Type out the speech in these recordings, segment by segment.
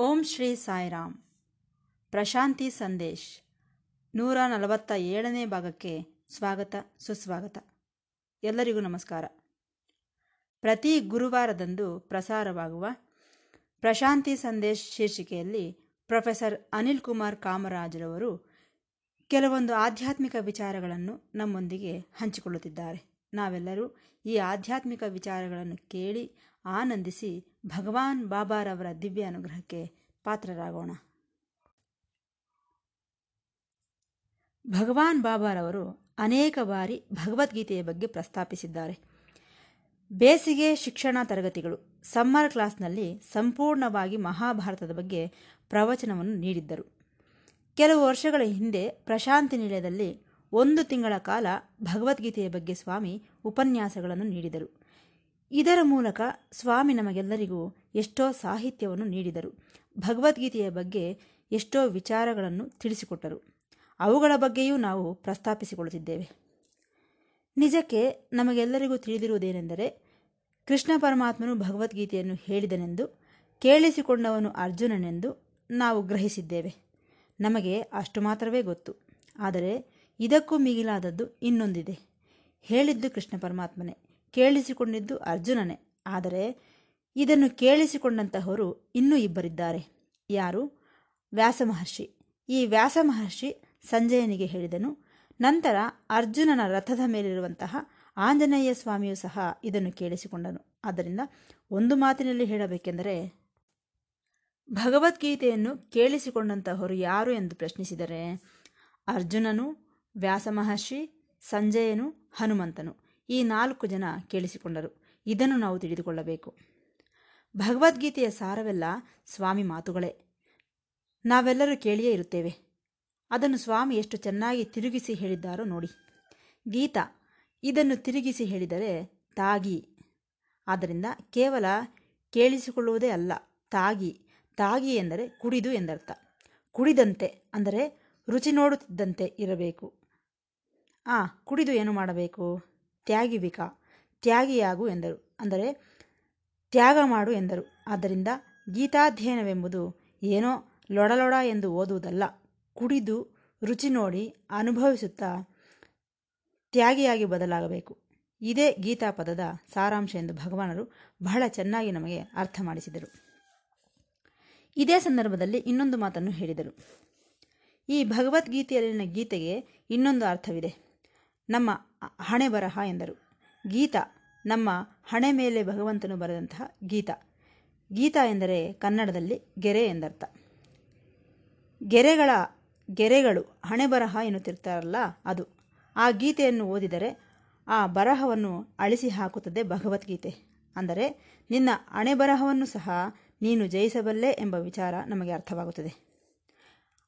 ಓಂ ಶ್ರೀ ಸಾಯಿರಾಮ್. ಪ್ರಶಾಂತಿ ಸಂದೇಶ್. ನೂರ ನಲವತ್ತ ಏಳನೇ ಭಾಗಕ್ಕೆ ಸ್ವಾಗತ, ಸುಸ್ವಾಗತ. ಎಲ್ಲರಿಗೂ ನಮಸ್ಕಾರ. ಪ್ರತಿ ಗುರುವಾರದಂದು ಪ್ರಸಾರವಾಗುವ ಪ್ರಶಾಂತಿ ಸಂದೇಶ್ ಶೀರ್ಷಿಕೆಯಲ್ಲಿ ಪ್ರೊಫೆಸರ್ ಅನಿಲ್ ಕುಮಾರ್ ಕಾಮರಾಜರವರು ಕೆಲವೊಂದು ಆಧ್ಯಾತ್ಮಿಕ ವಿಚಾರಗಳನ್ನು ನಮ್ಮೊಂದಿಗೆ ಹಂಚಿಕೊಳ್ಳುತ್ತಿದ್ದಾರೆ. ನಾವೆಲ್ಲರೂ ಈ ಆಧ್ಯಾತ್ಮಿಕ ವಿಚಾರಗಳನ್ನು ಕೇಳಿ ಆನಂದಿಸಿ ಭಗವಾನ್ ಬಾಬಾರವರ ದಿವ್ಯ ಅನುಗ್ರಹಕ್ಕೆ ಪಾತ್ರರಾಗೋಣ. ಭಗವಾನ್ ಬಾಬಾರವರು ಅನೇಕ ಬಾರಿ ಭಗವದ್ಗೀತೆಯ ಬಗ್ಗೆ ಪ್ರಸ್ತಾಪಿಸಿದ್ದಾರೆ. ಬೇಸಿಗೆ ಶಿಕ್ಷಣ ತರಗತಿಗಳು ಸಮ್ಮರ್ ಕ್ಲಾಸ್ನಲ್ಲಿ ಸಂಪೂರ್ಣವಾಗಿ ಮಹಾಭಾರತದ ಬಗ್ಗೆ ಪ್ರವಚನವನ್ನು ನೀಡಿದ್ದರು. ಕೆಲವು ವರ್ಷಗಳ ಹಿಂದೆ ಪ್ರಶಾಂತಿ ನಿಲಯದಲ್ಲಿ ಒಂದು ತಿಂಗಳ ಕಾಲ ಭಗವದ್ಗೀತೆಯ ಬಗ್ಗೆ ಸ್ವಾಮಿ ಉಪನ್ಯಾಸಗಳನ್ನು ನೀಡಿದರು. ಇದರ ಮೂಲಕ ಸ್ವಾಮಿ ನಮಗೆಲ್ಲರಿಗೂ ಎಷ್ಟೋ ಸಾಹಿತ್ಯವನ್ನು ನೀಡಿದರು. ಭಗವದ್ಗೀತೆಯ ಬಗ್ಗೆ ಎಷ್ಟೋ ವಿಚಾರಗಳನ್ನು ತಿಳಿಸಿಕೊಟ್ಟರು. ಅವುಗಳ ಬಗ್ಗೆಯೂ ನಾವು ಪ್ರಸ್ತಾಪಿಸಿಕೊಳ್ಳುತ್ತಿದ್ದೇವೆ. ನಿಜಕ್ಕೆ ನಮಗೆಲ್ಲರಿಗೂ ತಿಳಿದಿರುವುದೇನೆಂದರೆ, ಕೃಷ್ಣ ಪರಮಾತ್ಮನು ಭಗವದ್ಗೀತೆಯನ್ನು ಹೇಳಿದನೆಂದು, ಕೇಳಿಸಿಕೊಂಡವನು ಅರ್ಜುನನೆಂದು ನಾವು ಗ್ರಹಿಸಿದ್ದೇವೆ. ನಮಗೆ ಅಷ್ಟು ಮಾತ್ರವೇ ಗೊತ್ತು. ಆದರೆ ಇದಕ್ಕೂ ಮಿಗಿಲಾದದ್ದು ಇನ್ನೊಂದಿದೆ. ಹೇಳಿದ್ದು ಕೃಷ್ಣ ಪರಮಾತ್ಮನೇ. ಕೇಳಿಸಿಕೊಂಡಿದ್ದು ಅರ್ಜುನನೇ. ಆದರೆ ಇದನ್ನು ಕೇಳಿಸಿಕೊಂಡಂತಹವರು ಇನ್ನೂ ಇಬ್ಬರಿದ್ದಾರೆ. ಯಾರು? ವ್ಯಾಸ ಮಹರ್ಷಿ ಈ ವ್ಯಾಸ ಮಹರ್ಷಿ ಸಂಜಯನಿಗೆ ಹೇಳಿದನು, ನಂತರ ಅರ್ಜುನನ ರಥದ ಮೇಲಿರುವಂತಹ ಆಂಜನೇಯ ಸ್ವಾಮಿಯು ಸಹ ಇದನ್ನು ಕೇಳಿಸಿಕೊಂಡನು. ಆದ್ದರಿಂದ ಒಂದು ಮಾತಿನಲ್ಲಿ ಹೇಳಬೇಕೆಂದರೆ, ಭಗವದ್ಗೀತೆಯನ್ನು ಕೇಳಿಸಿಕೊಂಡಂತಹವರು ಯಾರು ಎಂದು ಪ್ರಶ್ನಿಸಿದರೆ, ಅರ್ಜುನನು ವ್ಯಾಸ ಮಹರ್ಷಿ ಸಂಜಯನು, ಹನುಮಂತನು. ಈ ನಾಲ್ಕು ಜನ ಕೇಳಿಸಿಕೊಂಡರು. ಇದನ್ನು ನಾವು ತಿಳಿದುಕೊಳ್ಳಬೇಕು. ಭಗವದ್ಗೀತೆಯ ಸಾರವೆಲ್ಲ ಸ್ವಾಮಿ ಮಾತುಗಳೇ. ನಾವೆಲ್ಲರೂ ಕೇಳಿಯೇ ಇರುತ್ತೇವೆ. ಅದನ್ನು ಸ್ವಾಮಿ ಎಷ್ಟು ಚೆನ್ನಾಗಿ ತಿರುಗಿಸಿ ಹೇಳಿದ್ದಾರೋ ನೋಡಿ. ಗೀತಾ, ಇದನ್ನು ತಿರುಗಿಸಿ ಹೇಳಿದರೆ ತಾಗಿ. ಆದ್ದರಿಂದ ಕೇವಲ ಕೇಳಿಸಿಕೊಳ್ಳುವುದೇ ಅಲ್ಲ, ತಾಗಿ. ತಾಗಿ ಎಂದರೆ ಕುಡಿದು ಎಂದರ್ಥ. ಕುಡಿದಂತೆ ಅಂದರೆ ರುಚಿ ನೋಡುತ್ತಿದ್ದಂತೆ ಇರಬೇಕು. ಆ, ಕುಡಿದು ಏನು ಮಾಡಬೇಕು? ತ್ಯಾಗಿಬಿಕ ತ್ಯಾಗಿಯಾಗು ಎಂದರು. ಅಂದರೆ ತ್ಯಾಗ ಮಾಡು ಎಂದರು. ಆದ್ದರಿಂದ ಗೀತಾಧ್ಯಯನವೆಂಬುದು ಏನೋ ಲೊಡಲೊಡ ಎಂದು ಓದುವುದಲ್ಲ. ಕುಡಿದು ರುಚಿ ನೋಡಿ ಅನುಭವಿಸುತ್ತಾ ತ್ಯಾಗಿಯಾಗಿ ಬದಲಾಗಬೇಕು. ಇದೇ ಗೀತಾ ಪದದ ಸಾರಾಂಶ ಎಂದು ಭಗವಾನರು ಬಹಳ ಚೆನ್ನಾಗಿ ನಮಗೆ ಅರ್ಥ ಮಾಡಿಸಿದರು. ಇದೇ ಸಂದರ್ಭದಲ್ಲಿ ಇನ್ನೊಂದು ಮಾತನ್ನು ಹೇಳಿದರು. ಈ ಭಗವದ್ಗೀತೆಯಲ್ಲಿನ ಗೀತೆಗೆ ಇನ್ನೊಂದು ಅರ್ಥವಿದೆ. ನಮ್ಮ ಹಣೆ ಬರಹ ಎಂದರು. ಗೀತ, ನಮ್ಮ ಹಣೆ ಮೇಲೆ ಭಗವಂತನು ಬರೆದಂತಹ ಗೀತ. ಗೀತ ಎಂದರೆ ಕನ್ನಡದಲ್ಲಿ ಗೆರೆ ಎಂದರ್ಥ. ಗೆರೆಗಳ, ಗೆರೆಗಳು ಹಣೆ ಬರಹ ಎನ್ನುತ್ತಿರ್ತಾರಲ್ಲ ಅದು. ಆ ಗೀತೆಯನ್ನು ಓದಿದರೆ ಆ ಬರಹವನ್ನು ಅಳಿಸಿ ಹಾಕುತ್ತದೆ ಭಗವದ್ಗೀತೆ. ಅಂದರೆ, ನಿನ್ನ ಹಣೆ ಬರಹವನ್ನು ಸಹ ನೀನು ಜಯಿಸಬಲ್ಲೆ ಎಂಬ ವಿಚಾರ ನಮಗೆ ಅರ್ಥವಾಗುತ್ತದೆ.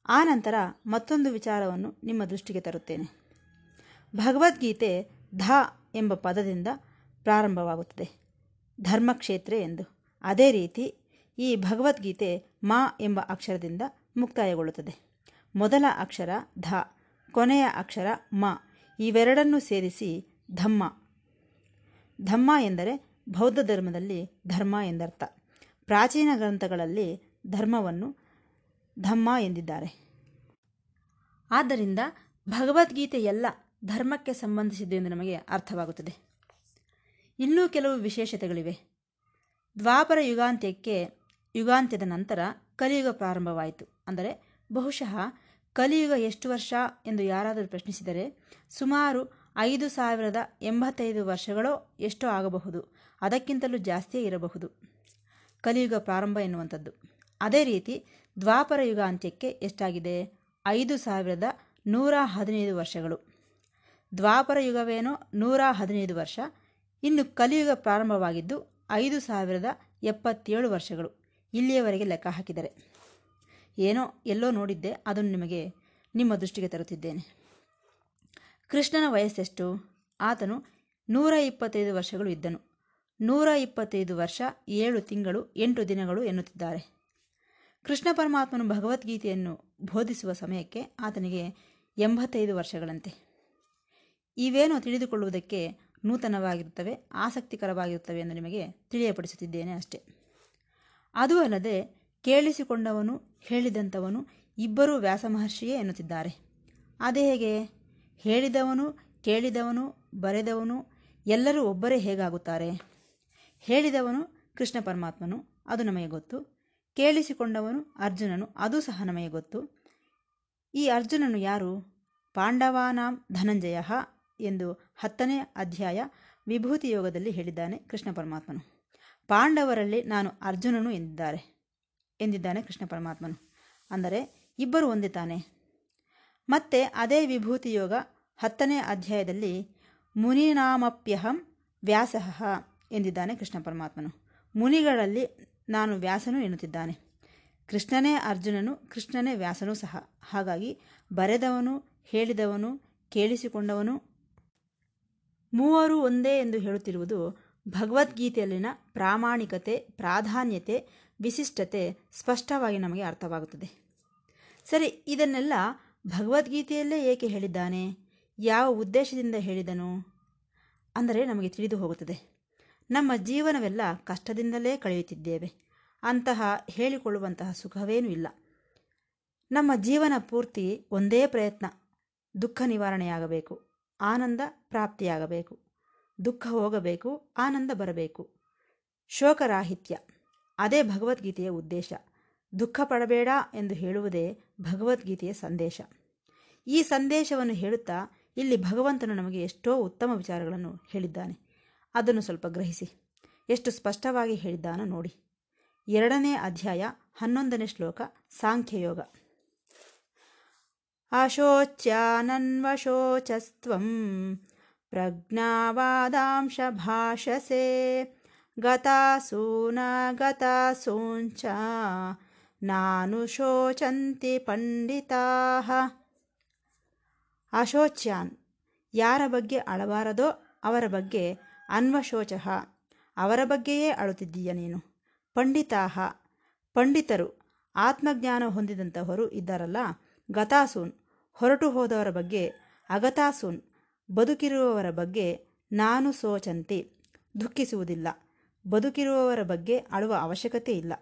ಆ ನಂತರ ಮತ್ತೊಂದು ವಿಚಾರವನ್ನು ನಿಮ್ಮ ದೃಷ್ಟಿಗೆ ತರುತ್ತೇನೆ. ಭಗವದ್ಗೀತೆ ಧ ಎಂಬ ಪದದಿಂದ ಪ್ರಾರಂಭವಾಗುತ್ತದೆ. ಧರ್ಮಕ್ಷೇತ್ರ ಎಂದು. ಅದೇ ರೀತಿ ಈ ಭಗವದ್ಗೀತೆ ಮಾ ಎಂಬ ಅಕ್ಷರದಿಂದ ಮುಕ್ತಾಯಗೊಳ್ಳುತ್ತದೆ. ಮೊದಲ ಅಕ್ಷರ ಧ, ಕೊನೆಯ ಅಕ್ಷರ ಮ, ಇವೆರಡನ್ನು ಸೇರಿಸಿ ಧಮ್ಮ. ಧಮ್ಮ ಎಂದರೆ ಬೌದ್ಧ ಧರ್ಮದಲ್ಲಿ ಧರ್ಮ ಎಂದರ್ಥ. ಪ್ರಾಚೀನ ಗ್ರಂಥಗಳಲ್ಲಿ ಧರ್ಮವನ್ನು ಧಮ್ಮ ಎಂದಿದ್ದಾರೆ. ಆದ್ದರಿಂದ ಭಗವದ್ಗೀತೆ ಎಲ್ಲ ಧರ್ಮಕ್ಕೆ ಸಂಬಂಧಿಸಿದ್ದು ಎಂದು ನಮಗೆ ಅರ್ಥವಾಗುತ್ತದೆ. ಇನ್ನೂ ಕೆಲವು ವಿಶೇಷತೆಗಳಿವೆ. ದ್ವಾಪರ ಯುಗಾಂತ್ಯಕ್ಕೆ ಯುಗಾಂತ್ಯದ ನಂತರ ಕಲಿಯುಗ ಪ್ರಾರಂಭವಾಯಿತು. ಅಂದರೆ ಬಹುಶಃ ಕಲಿಯುಗ ಎಷ್ಟು ವರ್ಷ ಎಂದು ಯಾರಾದರೂ ಪ್ರಶ್ನಿಸಿದರೆ ಸುಮಾರು ಐದು ಸಾವಿರದ ಎಂಬತ್ತೈದು ವರ್ಷಗಳೋ ಎಷ್ಟೋ ಆಗಬಹುದು. ಅದಕ್ಕಿಂತಲೂ ಜಾಸ್ತಿಯೇ ಇರಬಹುದು. ಕಲಿಯುಗ ಪ್ರಾರಂಭ ಎನ್ನುವಂಥದ್ದು. ಅದೇ ರೀತಿ ದ್ವಾಪರ ಯುಗ ಅಂತ್ಯಕ್ಕೆ ಎಷ್ಟಾಗಿದೆ? ಐದು ಸಾವಿರದ ನೂರ ಹದಿನೈದು ವರ್ಷಗಳು. ದ್ವಾಪರ ಯುಗವೇನೋ ನೂರ ಹದಿನೈದು ವರ್ಷ. ಇನ್ನು ಕಲಿಯುಗ ಪ್ರಾರಂಭವಾಗಿದ್ದು ಐದು ಸಾವಿರದ ಎಪ್ಪತ್ತೇಳು ವರ್ಷಗಳು. ಇಲ್ಲಿಯವರೆಗೆ ಲೆಕ್ಕ ಹಾಕಿದರೆ. ಏನೋ ಎಲ್ಲೋ ನೋಡಿದ್ದೆ, ಅದನ್ನು ನಿಮಗೆ ನಿಮ್ಮ ದೃಷ್ಟಿಗೆ ತರುತ್ತಿದ್ದೇನೆ. ಕೃಷ್ಣನ ವಯಸ್ಸೆಷ್ಟು? ಆತನು ನೂರ ಇಪ್ಪತ್ತೈದು ವರ್ಷಗಳು ಇದ್ದನು. ನೂರ ಇಪ್ಪತ್ತೈದು ವರ್ಷ, ಏಳು ತಿಂಗಳು, ಎಂಟು ದಿನಗಳು ಎನ್ನುತ್ತಿದ್ದಾರೆ. ಕೃಷ್ಣ ಪರಮಾತ್ಮನು ಭಗವದ್ಗೀತೆಯನ್ನು ಬೋಧಿಸುವ ಸಮಯಕ್ಕೆ ಆತನಿಗೆ ಎಂಬತ್ತೈದು ವರ್ಷಗಳಂತೆ. ಇವೇನೋ ತಿಳಿದುಕೊಳ್ಳುವುದಕ್ಕೆ ನೂತನವಾಗಿರುತ್ತವೆ, ಆಸಕ್ತಿಕರವಾಗಿರುತ್ತವೆ ಎಂದು ನಿಮಗೆ ತಿಳಿಯಪಡಿಸುತ್ತಿದ್ದೇನೆ ಅಷ್ಟೆ. ಅದು ಅಲ್ಲದೆ ಕೇಳಿಸಿಕೊಂಡವನು, ಹೇಳಿದಂಥವನು ಇಬ್ಬರೂ ವ್ಯಾಸಮಹರ್ಷಿಯೇ ಎನ್ನುತ್ತಿದ್ದಾರೆ. ಅದೇ ಹೇಗೆ? ಹೇಳಿದವನು, ಕೇಳಿದವನು, ಬರೆದವನು, ಎಲ್ಲರೂ ಒಬ್ಬರೇ ಹೇಗಾಗುತ್ತಾರೆ? ಹೇಳಿದವನು ಕೃಷ್ಣ ಪರಮಾತ್ಮನು, ಅದು ನಮಗೆ ಗೊತ್ತು. ಕೇಳಿಸಿಕೊಂಡವನು ಅರ್ಜುನನು, ಅದು ಸಹ ನಮಗೆ ಗೊತ್ತು. ಈ ಅರ್ಜುನನು ಯಾರು? ಪಾಂಡವಾನಾಂ ಧನಂಜಯ ಎಂದು ಹತ್ತನೇ ಅಧ್ಯಾಯ ವಿಭೂತಿ ಯೋಗದಲ್ಲಿ ಹೇಳಿದ್ದಾನೆ ಕೃಷ್ಣ ಪರಮಾತ್ಮನು. ಪಾಂಡವರಲ್ಲಿ ನಾನು ಅರ್ಜುನನು ಎಂದಿದ್ದಾರೆ, ಎಂದಿದ್ದಾನೆ ಕೃಷ್ಣ ಪರಮಾತ್ಮನು. ಅಂದರೆ ಇಬ್ಬರು ಒಂದೇ ತಾನೆ. ಮತ್ತೆ ಅದೇ ವಿಭೂತಿ ಯೋಗ ಹತ್ತನೇ ಅಧ್ಯಾಯದಲ್ಲಿ ಮುನಿನಾಮಪ್ಯಹಂ ವ್ಯಾಸಃ ಎಂದಿದ್ದಾನೆ ಕೃಷ್ಣ ಪರಮಾತ್ಮನು. ಮುನಿಗಳಲ್ಲಿ ನಾನು ವ್ಯಾಸನು ಎನ್ನುತ್ತಿದ್ದಾನೆ. ಕೃಷ್ಣನೇ ಅರ್ಜುನನು, ಕೃಷ್ಣನೇ ವ್ಯಾಸನೂ ಸಹ. ಹಾಗಾಗಿ ಬರೆದವನು, ಹೇಳಿದವನು, ಕೇಳಿಸಿಕೊಂಡವನು ಮೂವರು ಒಂದೇ ಎಂದು ಹೇಳುತ್ತಿರುವುದು ಭಗವದ್ಗೀತೆಯಲ್ಲಿನ ಪ್ರಾಮಾಣಿಕತೆ, ಪ್ರಾಧಾನ್ಯತೆ, ವಿಶಿಷ್ಟತೆ ಸ್ಪಷ್ಟವಾಗಿ ನಮಗೆ ಅರ್ಥವಾಗುತ್ತದೆ. ಸರಿ, ಇದನ್ನೆಲ್ಲ ಭಗವದ್ಗೀತೆಯಲ್ಲೇ ಏಕೆ ಹೇಳಿದ್ದಾನೆ? ಯಾವ ಉದ್ದೇಶದಿಂದ ಹೇಳಿದನು? ಅಂದರೆ ನಮಗೆ ತಿಳಿದು ಹೋಗುತ್ತದೆ. ನಮ್ಮ ಜೀವನವೆಲ್ಲ ಕಷ್ಟದಿಂದಲೇ ಕಳೆಯುತ್ತಿದ್ದೇವೆ. ಅಂತಹ ಹೇಳಿಕೊಳ್ಳುವಂತಹ ಸುಖವೇನೂ ಇಲ್ಲ. ನಮ್ಮ ಜೀವನ ಪೂರ್ತಿ ಒಂದೇ ಪ್ರಯತ್ನ, ದುಃಖ ನಿವಾರಣೆಯಾಗಬೇಕು. ಆನಂದ ಪ್ರಾಪ್ತಿಯಾಗಬೇಕು. ದುಃಖ ಹೋಗಬೇಕು, ಆನಂದ ಬರಬೇಕು. ಶೋಕರಾಹಿತ್ಯ. ಅದೇ ಭಗವದ್ಗೀತೆಯ ಉದ್ದೇಶ. ದುಃಖ ಪಡಬೇಡ ಎಂದು ಹೇಳುವುದೇ ಭಗವದ್ಗೀತೆಯ ಸಂದೇಶ. ಈ ಸಂದೇಶವನ್ನು ಹೇಳುತ್ತಾ ಇಲ್ಲಿ ಭಗವಂತನು ನಮಗೆ ಎಷ್ಟೋ ಉತ್ತಮ ವಿಚಾರಗಳನ್ನು ಹೇಳಿದ್ದಾನೆ. ಅದನ್ನು ಸ್ವಲ್ಪ ಗ್ರಹಿಸಿ. ಎಷ್ಟು ಸ್ಪಷ್ಟವಾಗಿ ಹೇಳಿದ್ದಾನೋ ನೋಡಿ. ಎರಡನೇ ಅಧ್ಯಾಯ ಹನ್ನೊಂದನೇ ಶ್ಲೋಕ ಸಾಂಖ್ಯಯೋಗ. ಅಶೋಚ್ಯಾನನ್ವಶೋಚಸ್ತ್ವಂ ಪ್ರಜ್ಞಾವಾದಾಂಶ ಭಾಷಸೆ ಗತಾಸೂನ ಗತಾಸೂಂಚ ನಾನು ಶೋಚಂತಿ ಪಂಡಿತಾ ಅಶೋಚ್ಯಾನ್ ಯಾರ ಬಗ್ಗೆ ಅಳಬಾರದೋ ಅವರ ಬಗ್ಗೆ ಅನ್ವಶೋಚ ಅವರ ಬಗ್ಗೆಯೇ ಅಳುತ್ತಿದ್ದೀಯ ನೀನು ಪಂಡಿತಾಹ ಪಂಡಿತರು ಆತ್ಮಜ್ಞಾನ ಹೊಂದಿದಂಥವರು ಇದ್ದಾರಲ್ಲ ಗತಾಸೂನ್ ಹೊರಟು ಹೋದವರ ಬಗ್ಗೆ ಅಗತಾಸುನ್, ಬದುಕಿರುವವರ ಬಗ್ಗೆ ನಾನು ಸೋಚಂತಿ, ದುಃಖಿಸುವುದಿಲ್ಲ. ಬದುಕಿರುವವರ ಬಗ್ಗೆ ಅಳುವ ಅವಶ್ಯಕತೆ ಇಲ್ಲ.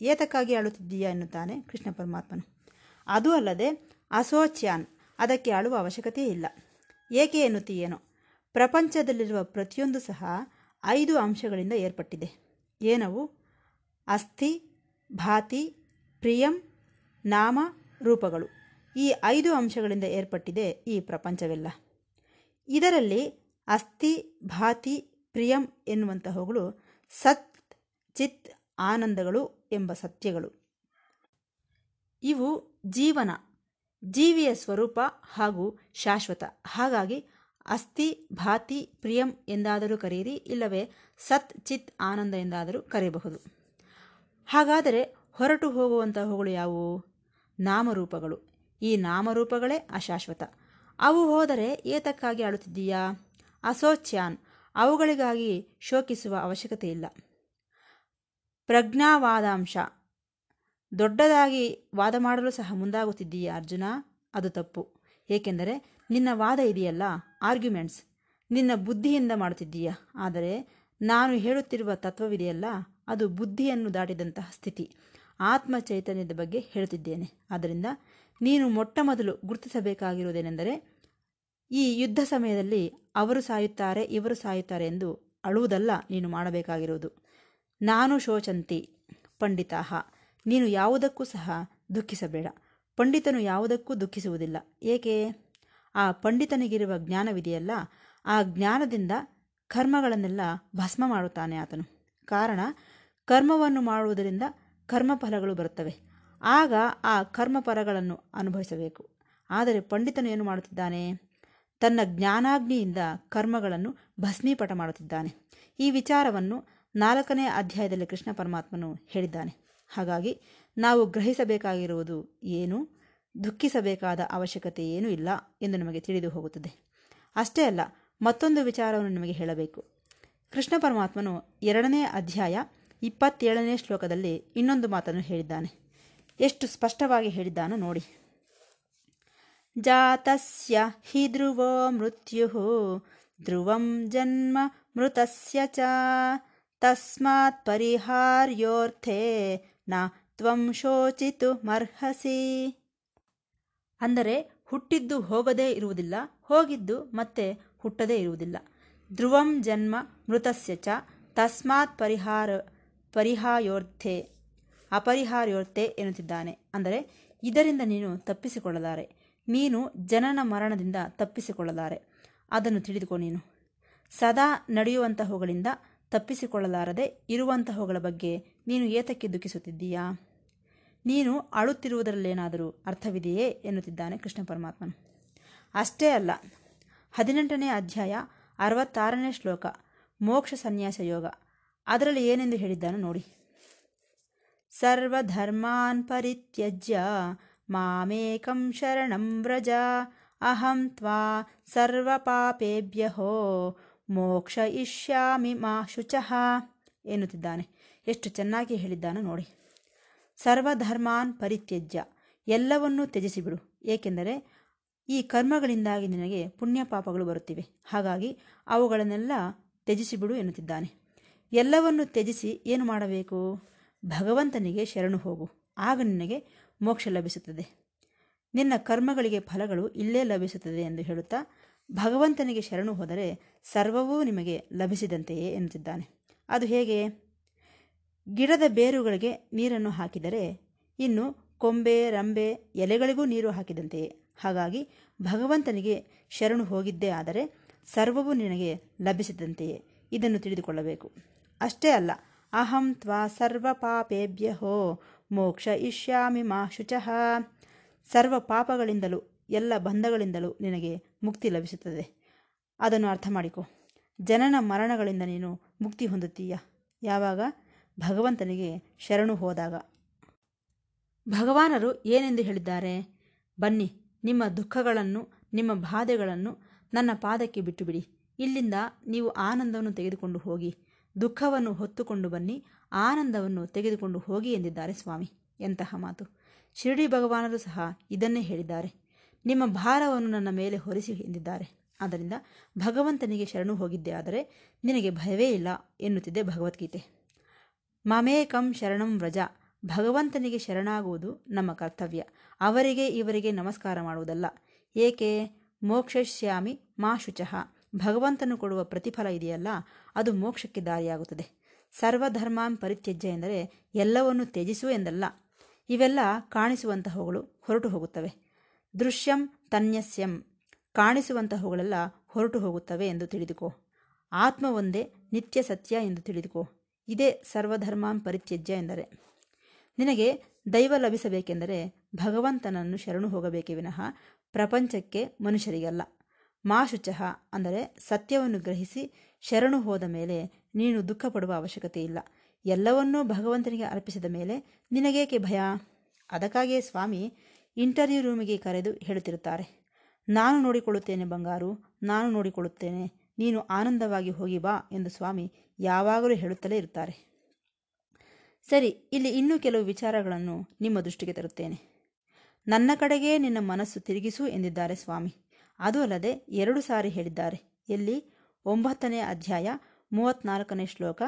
ಏತಕ್ಕಾಗಿ ಅಳುತ್ತಿದ್ದೀಯಾ ಎನ್ನುತ್ತಾನೆ ಕೃಷ್ಣ ಪರಮಾತ್ಮನು. ಅದೂ ಅಲ್ಲದೆ ಅಸೋಚ್ಯಾನ್, ಅದಕ್ಕೆ ಅಳುವ ಅವಶ್ಯಕತೆ ಇಲ್ಲ. ಏಕೆ ಎನ್ನುತ್ತೀಯೇನೋ? ಪ್ರಪಂಚದಲ್ಲಿರುವ ಪ್ರತಿಯೊಂದು ಸಹ ಐದು ಅಂಶಗಳಿಂದ ಏರ್ಪಟ್ಟಿದೆ. ಏನವು? ಅಸ್ಥಿ, ಭಾತಿ, ಪ್ರಿಯಂ, ನಾಮ, ರೂಪಗಳು. ಈ ಐದು ಅಂಶಗಳಿಂದ ಏರ್ಪಟ್ಟಿದೆ ಈ ಪ್ರಪಂಚವೆಲ್ಲ. ಇದರಲ್ಲಿ ಅಸ್ಥಿ, ಭಾತಿ, ಪ್ರಿಯಂ ಎನ್ನುವಂತಹವುಗಳು ಸತ್, ಚಿತ್, ಆನಂದಗಳು ಎಂಬ ಸತ್ಯಗಳು. ಇವು ಜೀವನ, ಜೀವಿಯ ಸ್ವರೂಪ ಹಾಗೂ ಶಾಶ್ವತ. ಹಾಗಾಗಿ ಅಸ್ಥಿ, ಭಾತಿ, ಪ್ರಿಯಂ ಎಂದಾದರೂ ಕರೆಯಿರಿ ಇಲ್ಲವೇ ಸತ್, ಚಿತ್, ಆನಂದ ಎಂದಾದರೂ ಕರೆಯಬಹುದು ಹಾಗಾದರೆ ಹೊರಟು ಹೋಗುವಂತಹವುಗಳು ಯಾವುವು? ನಾಮರೂಪಗಳು. ಈ ನಾಮರೂಪಗಳೇ ಅಶಾಶ್ವತ. ಅವು ಹೋದರೆ ಏತಕ್ಕಾಗಿ ಆಳುತ್ತಿದ್ದೀಯಾ? ಅಸೋಚ್ಯಾನ್, ಅವುಗಳಿಗಾಗಿ ಶೋಕಿಸುವ ಅವಶ್ಯಕತೆ ಇಲ್ಲ ಪ್ರಜ್ಞಾವಾದಾಂಶ, ದೊಡ್ಡದಾಗಿ ವಾದ ಮಾಡಲು ಸಹ ಮುಂದಾಗುತ್ತಿದ್ದೀಯಾ ಅರ್ಜುನ? ಅದು ತಪ್ಪು. ಏಕೆಂದರೆ ನಿನ್ನ ವಾದ ಇದೆಯಲ್ಲ, ಆರ್ಗ್ಯುಮೆಂಟ್ಸ್. ನಿನ್ನ ಬುದ್ಧಿಯಿಂದ ಮಾಡುತ್ತಿದ್ದೀಯಾ? ಆದರೆ ನಾನು ಹೇಳುತ್ತಿರುವ ತತ್ವವಿದೆಯಲ್ಲ, ಅದು ಬುದ್ಧಿಯನ್ನು ದಾಟಿದಂತಹ ಸ್ಥಿತಿ. ಆತ್ಮ ಚೈತನ್ಯದ ಬಗ್ಗೆ ಹೇಳುತ್ತಿದ್ದೇನೆ. ಆದ್ದರಿಂದ ನೀನು ಮೊಟ್ಟ ಮೊದಲು ಗುರುತಿಸಬೇಕಾಗಿರುವುದೇನೆಂದರೆ, ಈ ಯುದ್ಧ ಸಮಯದಲ್ಲಿ ಅವರು ಸಾಯುತ್ತಾರೆ, ಇವರು ಸಾಯುತ್ತಾರೆ ಎಂದು ಅಳುವುದಲ್ಲ, ನೀನು ಮಾಡಬೇಕಾಗಿರುವುದು. ನಾನು ಶೋಚಂತಿ ಪಂಡಿತಾಹ, ನೀನು ಯಾವುದಕ್ಕೂ ಸಹ ದುಃಖಿಸಬೇಡ. ಪಂಡಿತನು ಯಾವುದಕ್ಕೂ ದುಃಖಿಸುವುದಿಲ್ಲ. ಏಕೆ? ಆ ಪಂಡಿತನಿಗಿರುವ ಜ್ಞಾನವಿದೆಯಲ್ಲ, ಆ ಜ್ಞಾನದಿಂದ ಕರ್ಮಗಳನ್ನೆಲ್ಲ ಭಸ್ಮ ಮಾಡುತ್ತಾನೆ ಆತನು. ಕಾರಣ, ಕರ್ಮವನ್ನು ಮಾಡುವುದರಿಂದ ಕರ್ಮಫಲಗಳು ಬರುತ್ತವೆ. ಆಗ ಆ ಕರ್ಮಪರಗಳನ್ನು ಅನುಭವಿಸಬೇಕು. ಆದರೆ ಪಂಡಿತನು ಏನು ಮಾಡುತ್ತಿದ್ದಾನೆ? ತನ್ನ ಜ್ಞಾನಾಗ್ನಿಯಿಂದ ಕರ್ಮಗಳನ್ನು ಭಸ್ಮೀಪಟ ಮಾಡುತ್ತಿದ್ದಾನೆ. ಈ ವಿಚಾರವನ್ನು ನಾಲ್ಕನೇ ಅಧ್ಯಾಯದಲ್ಲಿ ಕೃಷ್ಣ ಪರಮಾತ್ಮನು ಹೇಳಿದ್ದಾನೆ. ಹಾಗಾಗಿ ನಾವು ಗ್ರಹಿಸಬೇಕಾಗಿರುವುದು ಏನು? ದುಃಖಿಸಬೇಕಾದ ಅವಶ್ಯಕತೆ ಏನೂ ಇಲ್ಲ ಎಂದು ನಮಗೆ ತಿಳಿದು ಹೋಗುತ್ತದೆ. ಅಷ್ಟೇ ಅಲ್ಲ, ಮತ್ತೊಂದು ವಿಚಾರವನ್ನು ನಿಮಗೆ ಹೇಳಬೇಕು. ಕೃಷ್ಣ ಪರಮಾತ್ಮನು ಎರಡನೇ ಅಧ್ಯಾಯ ಇಪ್ಪತ್ತೇಳನೇ ಶ್ಲೋಕದಲ್ಲಿ ಇನ್ನೊಂದು ಮಾತನ್ನು ಹೇಳಿದ್ದಾನೆ. ಎಷ್ಟು ಸ್ಪಷ್ಟವಾಗಿ ಹೇಳಿದ್ದಾನೋ ನೋಡಿ. ಜಾತಸ್ಯ ಹಿ ಧ್ರುವೋ ಮೃತ್ಯು ಧ್ರುವಂ ಜನ್ಮ ಮೃತಸ್ಯ ಚ. ತಸ್ಮಾತ್ ಪರಿಹಾರ್ಯೋರ್ಥೇ ನ ತ್ವಂ ಶೋಚಿತು ಮರ್ಹಸಿ. ಅಂದರೆ ಹುಟ್ಟಿದ್ದು ಹೋಗದೇ ಇರುವುದಿಲ್ಲ, ಹೋಗಿದ್ದು ಮತ್ತೆ ಹುಟ್ಟದೇ ಇರುವುದಿಲ್ಲ. ಧ್ರುವಂ ಜನ್ಮ ಮೃತಸ್ಯ ಚ. ತಸ್ಮಾತ್ ಪರಿಹಾರ ಪರಿಹಾಯೋರ್ಥೆ ಅಪರಿಹಾರ್ಯೋರ್ಥೆ ಎನ್ನುತ್ತಿದ್ದಾನೆ. ಅಂದರೆ, ಇದರಿಂದ ನೀನು ತಪ್ಪಿಸಿಕೊಳ್ಳಲಾರೆ. ನೀನು ಜನನ ಮರಣದಿಂದ ತಪ್ಪಿಸಿಕೊಳ್ಳಲಾರೆ. ಅದನ್ನು ತಿಳಿದುಕೋ ನೀನು. ಸದಾ ನಡೆಯುವಂತಹವುಗಳಿಂದ ತಪ್ಪಿಸಿಕೊಳ್ಳಲಾರದೆ ಇರುವಂತಹವುಗಳ ಬಗ್ಗೆ ನೀನು ಏತಕ್ಕೆ ದುಃಖಿಸುತ್ತಿದ್ದೀಯಾ? ನೀನು ಅಳುತ್ತಿರುವುದರಲ್ಲೇನಾದರೂ ಅರ್ಥವಿದೆಯೇ ಎನ್ನುತ್ತಿದ್ದಾನೆ ಕೃಷ್ಣ ಪರಮಾತ್ಮನು. ಅಷ್ಟೇ ಅಲ್ಲ, ಹದಿನೆಂಟನೇ ಅಧ್ಯಾಯ ಅರವತ್ತಾರನೇ ಶ್ಲೋಕ ಮೋಕ್ಷ ಸನ್ಯಾಸ ಯೋಗ. ಅದರಲ್ಲಿ ಏನೆಂದು ಹೇಳಿದ್ದಾನೆ ನೋಡಿ. ಸರ್ವಧರ್ಮಾನ್ ಪರಿತ್ಯಜ್ಯ ಮಾಮೇಕಂ ಶರಣಂ ವ್ರಜ ಅಹಂ ತ್ವಾ ಸರ್ವಪಾಪೇಭ್ಯಹೋ ಮೋಕ್ಷ ಇಷ್ಯಾಮಿ ಮಾ ಶುಚಃ ಎನ್ನುತ್ತಿದ್ದಾನೆ ಎಷ್ಟು ಚೆನ್ನಾಗಿ ಹೇಳಿದ್ದಾನೆ ನೋಡಿ. ಸರ್ವಧರ್ಮಾನ್ ಪರಿತ್ಯಜ್ಯ, ಎಲ್ಲವನ್ನೂ ತ್ಯಜಿಸಿಬಿಡು ಏಕೆಂದರೆ ಈ ಕರ್ಮಗಳಿಂದಾಗಿ ನಿನಗೆ ಪುಣ್ಯ ಪಾಪಗಳು ಬರುತ್ತಿವೆ. ಹಾಗಾಗಿ ಅವುಗಳನ್ನೆಲ್ಲ ತ್ಯಜಿಸಿಬಿಡು ಎನ್ನುತ್ತಿದ್ದಾನೆ. ಎಲ್ಲವನ್ನು ತ್ಯಜಿಸಿ ಏನು ಮಾಡಬೇಕು? ಭಗವಂತನಿಗೆ ಶರಣು ಹೋಗು. ಆಗ ನಿನಗೆ ಮೋಕ್ಷ ಲಭಿಸುತ್ತದೆ. ನಿನ್ನ ಕರ್ಮಗಳಿಗೆ ಫಲಗಳು ಇಲ್ಲೇ ಲಭಿಸುತ್ತದೆ ಎಂದು ಹೇಳುತ್ತಾ ಭಗವಂತನಿಗೆ ಶರಣು ಹೋದರೆ ಸರ್ವವೂ ನಿಮಗೆ ಲಭಿಸಿದಂತೆಯೇ ಎನ್ನುತ್ತಿದ್ದಾನೆ ಅದು ಹೇಗೆ? ಗಿಡದ ಬೇರುಗಳಿಗೆ ನೀರನ್ನು ಹಾಕಿದರೆ ಇನ್ನು ಕೊಂಬೆ, ರಂಬೆ ಎಲೆಗಳಿಗೂ ನೀರು ಹಾಕಿದಂತೆಯೇ. ಹಾಗಾಗಿ ಭಗವಂತನಿಗೆ ಶರಣು ಹೋಗಿದ್ದೇ ಆದರೆ ಸರ್ವವೂ ನಿನಗೆ ಲಭಿಸಿದಂತೆಯೇ. ಇದನ್ನು ತಿಳಿದುಕೊಳ್ಳಬೇಕು. ಅಷ್ಟೇ ಅಲ್ಲ ಅಹಂ ತ್ವಾ ಸರ್ವ ಪಾಪೇಭ್ಯಹೋ ಮೋಕ್ಷ ಇಷ್ಯಾಮಿ ಮಾ ಶುಚಃ ಸರ್ವ ಪಾಪಗಳಿಂದಲೂ ಎಲ್ಲ ಬಂಧಗಳಿಂದಲೂ ನಿನಗೆ ಮುಕ್ತಿ ಲಭಿಸುತ್ತದೆ. ಅದನ್ನು ಅರ್ಥ ಮಾಡಿಕೊ. ಜನನ ಮರಣಗಳಿಂದ ನೀನು ಮುಕ್ತಿ ಹೊಂದುತ್ತೀಯ. ಯಾವಾಗ? ಭಗವಂತನಿಗೆ ಶರಣು ಹೋದಾಗ. ಭಗವಾನರು ಏನೆಂದು ಹೇಳಿದ್ದಾರೆ? ಬನ್ನಿ, ನಿಮ್ಮ ದುಃಖಗಳನ್ನು, ನಿಮ್ಮ ಬಾಧೆಗಳನ್ನು ನನ್ನ ಪಾದಕ್ಕೆ ಬಿಟ್ಟುಬಿಡಿ. ಇಲ್ಲಿಂದ ನೀವು ಆನಂದವನ್ನು ತೆಗೆದುಕೊಂಡು ಹೋಗಿ. ದುಃಖವನ್ನು ಹೊತ್ತುಕೊಂಡು ಬನ್ನಿ, ಆನಂದವನ್ನು ತೆಗೆದುಕೊಂಡು ಹೋಗಿ ಎಂದಿದ್ದಾರೆ ಸ್ವಾಮಿ. ಎಂತಹ ಮಾತು. ಶಿರಡಿ ಭಗವಾನರು ಸಹ ಇದನ್ನೇ ಹೇಳಿದ್ದಾರೆ. ನಿಮ್ಮ ಭಾರವನ್ನು ನನ್ನ ಮೇಲೆ ಹೊರಿಸಿ ಎಂದಿದ್ದಾರೆ. ಆದ್ದರಿಂದ ಭಗವಂತನಿಗೆ ಶರಣು ಹೋಗಿದ್ದೆ ಆದರೆ ನಿನಗೆ ಭಯವೇ ಇಲ್ಲ ಎನ್ನುತ್ತಿದೆ ಭಗವದ್ಗೀತೆ. ಮಮೇಕಂ ಶರಣಂ ವ್ರಜ. ಭಗವಂತನಿಗೆ ಶರಣಾಗುವುದು ನಮ್ಮ ಕರ್ತವ್ಯ. ಅವರಿಗೆ ಇವರಿಗೆ ನಮಸ್ಕಾರ ಮಾಡುವುದಲ್ಲ. ಏಕೆ? ಮೋಕ್ಷಶ್ಯಾಮಿ ಮಾ ಭಗವಂತನು ಕೊಡುವ ಪ್ರತಿಫಲ ಇದೆಯಲ್ಲ, ಅದು ಮೋಕ್ಷಕ್ಕೆ ದಾರಿಯಾಗುತ್ತದೆ. ಸರ್ವಧರ್ಮಾಂ ಪರಿತ್ಯಜ್ಯ ಎಂದರೆ ಎಲ್ಲವನ್ನು ತ್ಯಜಿಸು ಎಂದಲ್ಲ. ಇವೆಲ್ಲ ಕಾಣಿಸುವಂತಹವುಗಳು ಹೊರಟು ಹೋಗುತ್ತವೆ. ದೃಶ್ಯಂ ತನ್ಯಸ್ಯಂ, ಕಾಣಿಸುವಂತಹವುಗಳೆಲ್ಲ ಹೊರಟು ಹೋಗುತ್ತವೆ ಎಂದು ತಿಳಿದುಕೋ. ಆತ್ಮ ಒಂದೇ ನಿತ್ಯ ಸತ್ಯ ಎಂದು ತಿಳಿದುಕೋ. ಇದೇ ಸರ್ವಧರ್ಮಾಂ ಪರಿತ್ಯಜ್ಯ ಎಂದರೆ. ನಿನಗೆ ದೈವ ಲಭಿಸಬೇಕೆಂದರೆ ಭಗವಂತನನ್ನು ಶರಣು ಹೋಗಬೇಕೇ ವಿನಃ ಪ್ರಪಂಚಕ್ಕೆ ಮನುಷ್ಯರಿಗಲ್ಲ. ಮಾ ಶುಚಃ ಅಂದರೆ ಸತ್ಯವನ್ನು ಗ್ರಹಿಸಿ ಶರಣು ಹೋದ ಮೇಲೆ ನೀನು ದುಃಖ ಪಡುವ ಅವಶ್ಯಕತೆ ಇಲ್ಲ. ಎಲ್ಲವನ್ನೂ ಭಗವಂತನಿಗೆ ಅರ್ಪಿಸಿದ ಮೇಲೆ ನಿನಗೇಕೆ ಭಯ? ಅದಕ್ಕಾಗಿಯೇ ಸ್ವಾಮಿ ಇಂಟರ್ವ್ಯೂ ರೂಮಿಗೆ ಕರೆದು ಹೇಳುತ್ತಿರುತ್ತಾರೆ. ನಾನು ನೋಡಿಕೊಳ್ಳುತ್ತೇನೆ ಬಂಗಾರು, ನಾನು ನೋಡಿಕೊಳ್ಳುತ್ತೇನೆ, ನೀನು ಆನಂದವಾಗಿ ಹೋಗಿ ಬಾ ಎಂದು ಸ್ವಾಮಿ ಯಾವಾಗಲೂ ಹೇಳುತ್ತಲೇ ಇರುತ್ತಾರೆ. ಸರಿ, ಇಲ್ಲಿ ಇನ್ನೂ ಕೆಲವು ವಿಚಾರಗಳನ್ನು ನಿಮ್ಮ ದೃಷ್ಟಿಗೆ ತರುತ್ತೇನೆ. ನನ್ನ ಕಡೆಗೇ ನಿನ್ನ ಮನಸ್ಸು ತಿರುಗಿಸು ಎಂದಿದ್ದಾರೆ ಸ್ವಾಮಿ. ಅದು ಅಲ್ಲದೆ ಎರಡು ಸಾರಿ ಹೇಳಿದ್ದಾರೆ. ಎಲ್ಲಿ ಒಂಬತ್ತನೇ ಅಧ್ಯಾಯ ಮೂವತ್ನಾಲ್ಕನೇ ಶ್ಲೋಕ,